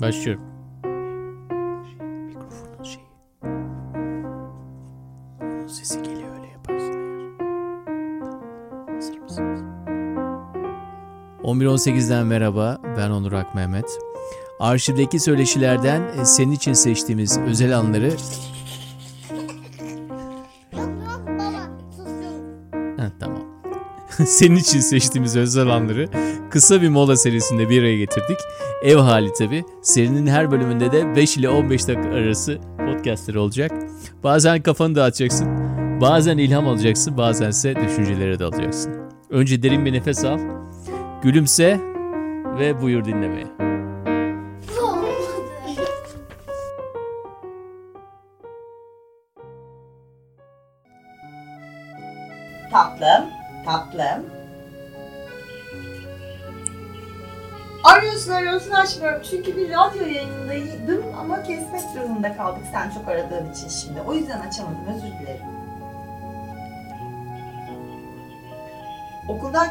Başlıyorum. Mikrofonun şeyi. Onun sesi geliyor öyle yaparsın eğer. Tamam. Hazır mısınız? 11.18'den merhaba. Ben Onur Ak Mehmet. Arşivdeki söyleşilerden e, senin için seçtiğimiz özel anları... senin için seçtiğimiz özel anları kısa bir mola serisinde bir araya getirdik. Ev hali tabi. Serinin her bölümünde de 5 ile 15 dakika arası podcastleri olacak. Bazen kafanı dağıtacaksın. Bazen ilham alacaksın. Bazense düşüncelere dalacaksın. Önce derin bir nefes al. Gülümse ve buyur dinlemeye. Arıyorsun arıyorsun açmıyorum çünkü bir radyo yayınındaydım ama kesmek durumunda kaldık sen çok aradığın için şimdi. O yüzden açamadım özür dilerim. Okuldan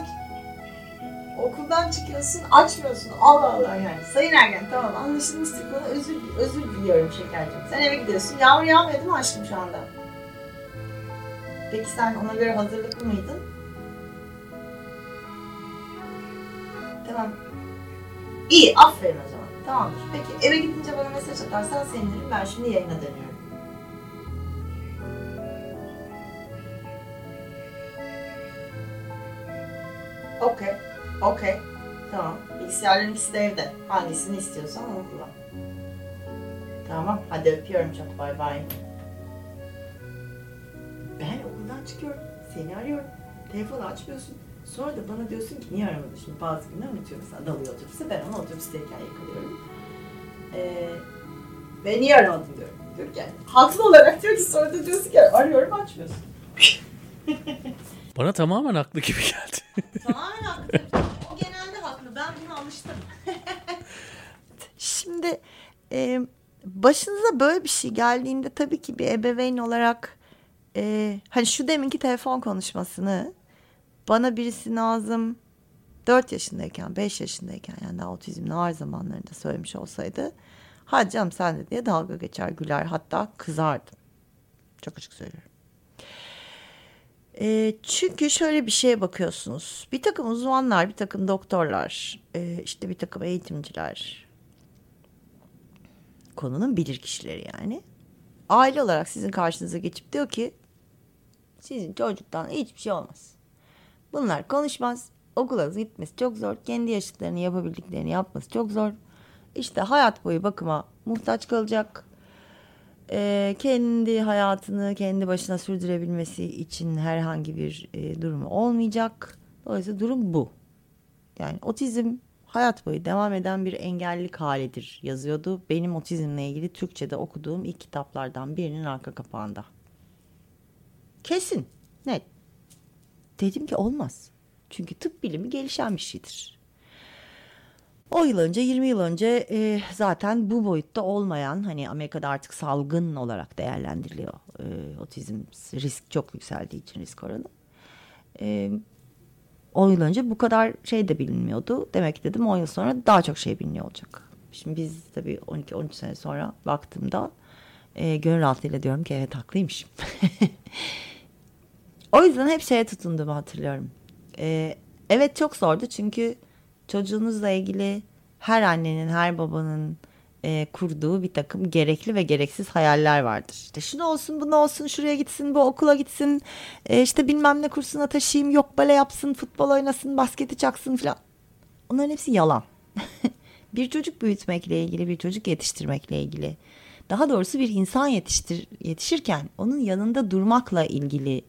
okuldan çıkıyorsun açmıyorsun Allah Allah yani. Sayın Ergen tamam anlaşılmıştır konu özür, özür diliyorum şekercim. Sen eve gidiyorsun yağmur yağmıyor değil mi aşkım şu anda? Peki sen ona göre hazırlıklı mıydın? Tamam. İyi, aferin o zaman. Tamamdır. Peki eve gidince bana mesaj atarsan sevinirim. Ben şimdi yayına dönüyorum. Okey. Okey. Tamam. Bilgisayarların ikisi de evde. Hangisini istiyorsan onu kullan. Tamam. Hadi öpüyorum çok. Bay bay. Ben okuldan çıkıyorum. Seni arıyorum. Telefonu açmıyorsun. Sonra da bana diyorsun ki niye aramadın? Şimdi bazı günler unutuyorum mesela dalıyor otobüse. Ben onu otobüsteyken yakalıyorum. Ee, ve niye aramadın diyorum. Diyor ki yani haklı olarak diyor ki sonra da diyorsun ki arıyorum açmıyorsun. Bana tamamen haklı gibi geldi. Tamamen haklı. O genelde haklı. Ben buna alıştım. Şimdi e, başınıza böyle bir şey geldiğinde tabii ki bir ebeveyn olarak e, hani şu deminki telefon konuşmasını bana birisi lazım 4 yaşındayken 5 yaşındayken yani daha otizmli ağır zamanlarında söylemiş olsaydı hadi canım sen de diye dalga geçer güler hatta kızardım. Çok açık söylüyorum. E, çünkü şöyle bir şeye bakıyorsunuz. Bir takım uzmanlar, bir takım doktorlar, e, işte bir takım eğitimciler, konunun bilir kişileri yani. Aile olarak sizin karşınıza geçip diyor ki sizin çocuktan hiçbir şey olmaz. Bunlar konuşmaz. Okula gitmesi çok zor. Kendi yaşıtlarını yapabildiklerini yapması çok zor. İşte hayat boyu bakıma muhtaç kalacak. Ee, kendi hayatını kendi başına sürdürebilmesi için herhangi bir e, durumu olmayacak. Dolayısıyla durum bu. Yani otizm hayat boyu devam eden bir engellilik halidir yazıyordu. Benim otizmle ilgili Türkçe'de okuduğum ilk kitaplardan birinin arka kapağında. Kesin, net. Dedim ki olmaz. Çünkü tıp bilimi gelişen bir şeydir. O yıl önce 20 yıl önce e, zaten bu boyutta olmayan hani Amerika'da artık salgın olarak değerlendiriliyor e, otizm risk çok yükseldiği için risk oranı. E, 10 yıl önce bu kadar şey de bilinmiyordu. Demek ki dedim 10 yıl sonra daha çok şey biliniyor olacak. Şimdi biz tabii 12-13 sene sonra baktığımda e, gönül rahatlığıyla diyorum ki evet haklıymışım. o yüzden hep şeye tutunduğumu hatırlıyorum. E, evet çok zordu çünkü çocuğunuzla ilgili her annenin, her babanın e, kurduğu bir takım gerekli ve gereksiz hayaller vardır. İşte şunu olsun, bunu olsun, şuraya gitsin, bu okula gitsin, e, işte bilmem ne kursuna taşıyayım, yok bale yapsın, futbol oynasın, basketi çaksın falan. Onların hepsi yalan. bir çocuk büyütmekle ilgili, bir çocuk yetiştirmekle ilgili. Daha doğrusu bir insan yetiştir, yetişirken onun yanında durmakla ilgili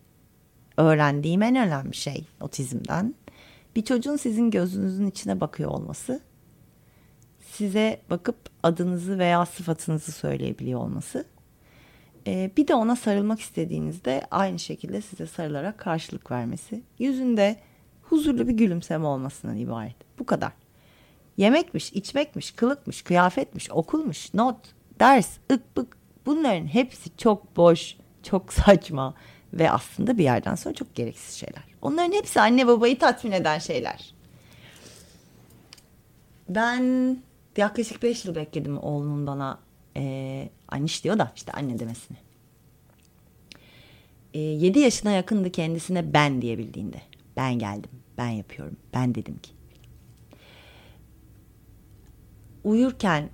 öğrendiğim en önemli şey otizmden. Bir çocuğun sizin gözünüzün içine bakıyor olması size bakıp adınızı veya sıfatınızı söyleyebiliyor olması. Ee, bir de ona sarılmak istediğinizde aynı şekilde size sarılarak karşılık vermesi. Yüzünde huzurlu bir gülümseme olmasından ibaret. Bu kadar. Yemekmiş, içmekmiş, kılıkmış, kıyafetmiş, okulmuş, not, ders, ık bık bunların hepsi çok boş, çok saçma ve aslında bir yerden sonra çok gereksiz şeyler. Onların hepsi anne babayı tatmin eden şeyler. Ben yaklaşık 5 yıl bekledim oğlumun bana e, anniş diyor da işte anne demesini. E, 7 yaşına yakındı kendisine ben diyebildiğinde. Ben geldim, ben yapıyorum, ben dedim ki. Uyurken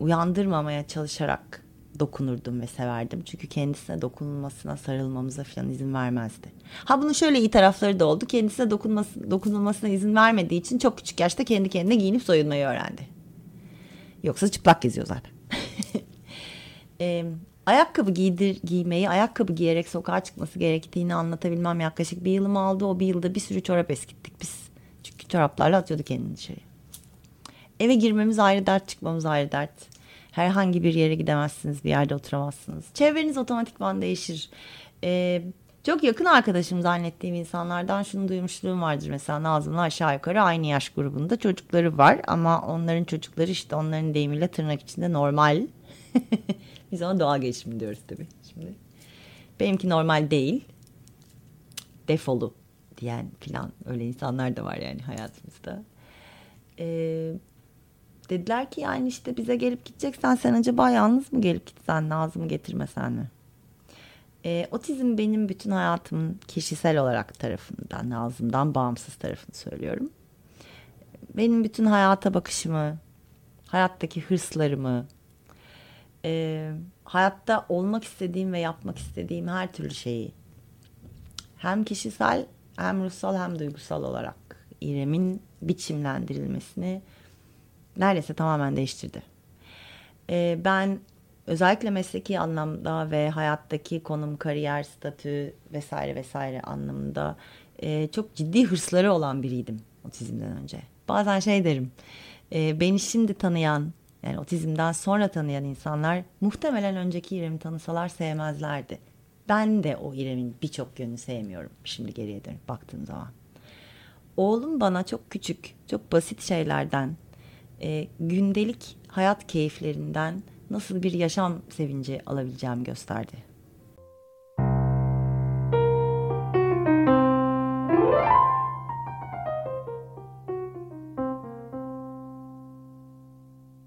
uyandırmamaya çalışarak dokunurdum ve severdim. Çünkü kendisine dokunulmasına, sarılmamıza falan izin vermezdi. Ha bunun şöyle iyi tarafları da oldu. Kendisine dokunması, dokunulmasına izin vermediği için çok küçük yaşta kendi kendine giyinip soyunmayı öğrendi. Yoksa çıplak geziyor zaten. e, ayakkabı giydir, giymeyi, ayakkabı giyerek sokağa çıkması gerektiğini anlatabilmem yaklaşık bir yılımı aldı. O bir yılda bir sürü çorap eskittik biz. Çünkü çoraplarla atıyordu kendini dışarıya. Eve girmemiz ayrı dert, çıkmamız ayrı dert. Herhangi bir yere gidemezsiniz, bir yerde oturamazsınız. Çevreniz otomatikman değişir. Ee, çok yakın arkadaşım zannettiğim insanlardan şunu duymuşluğum vardır. Mesela Nazım'la aşağı yukarı aynı yaş grubunda çocukları var. Ama onların çocukları işte onların deyimiyle tırnak içinde normal. Biz ona doğal gelişim diyoruz tabii şimdi. Benimki normal değil. Defolu diyen filan öyle insanlar da var yani hayatımızda. Ee, dediler ki yani işte bize gelip gideceksen sen acaba yalnız mı gelip gitsen Nazım'ı getirmesen mi? E, otizm benim bütün hayatımın kişisel olarak tarafından, Nazım'dan bağımsız tarafını söylüyorum. Benim bütün hayata bakışımı, hayattaki hırslarımı, e, hayatta olmak istediğim ve yapmak istediğim her türlü şeyi hem kişisel hem ruhsal hem duygusal olarak İrem'in biçimlendirilmesini neredeyse tamamen değiştirdi. Ee, ben özellikle mesleki anlamda ve hayattaki konum, kariyer, statü vesaire vesaire anlamında e, çok ciddi hırsları olan biriydim otizmden önce. Bazen şey derim, e, beni şimdi tanıyan, yani otizmden sonra tanıyan insanlar muhtemelen önceki İrem'i tanısalar sevmezlerdi. Ben de o İrem'in birçok yönünü sevmiyorum şimdi geriye dönüp baktığım zaman. Oğlum bana çok küçük, çok basit şeylerden e, gündelik hayat keyiflerinden nasıl bir yaşam sevinci alabileceğimi gösterdi.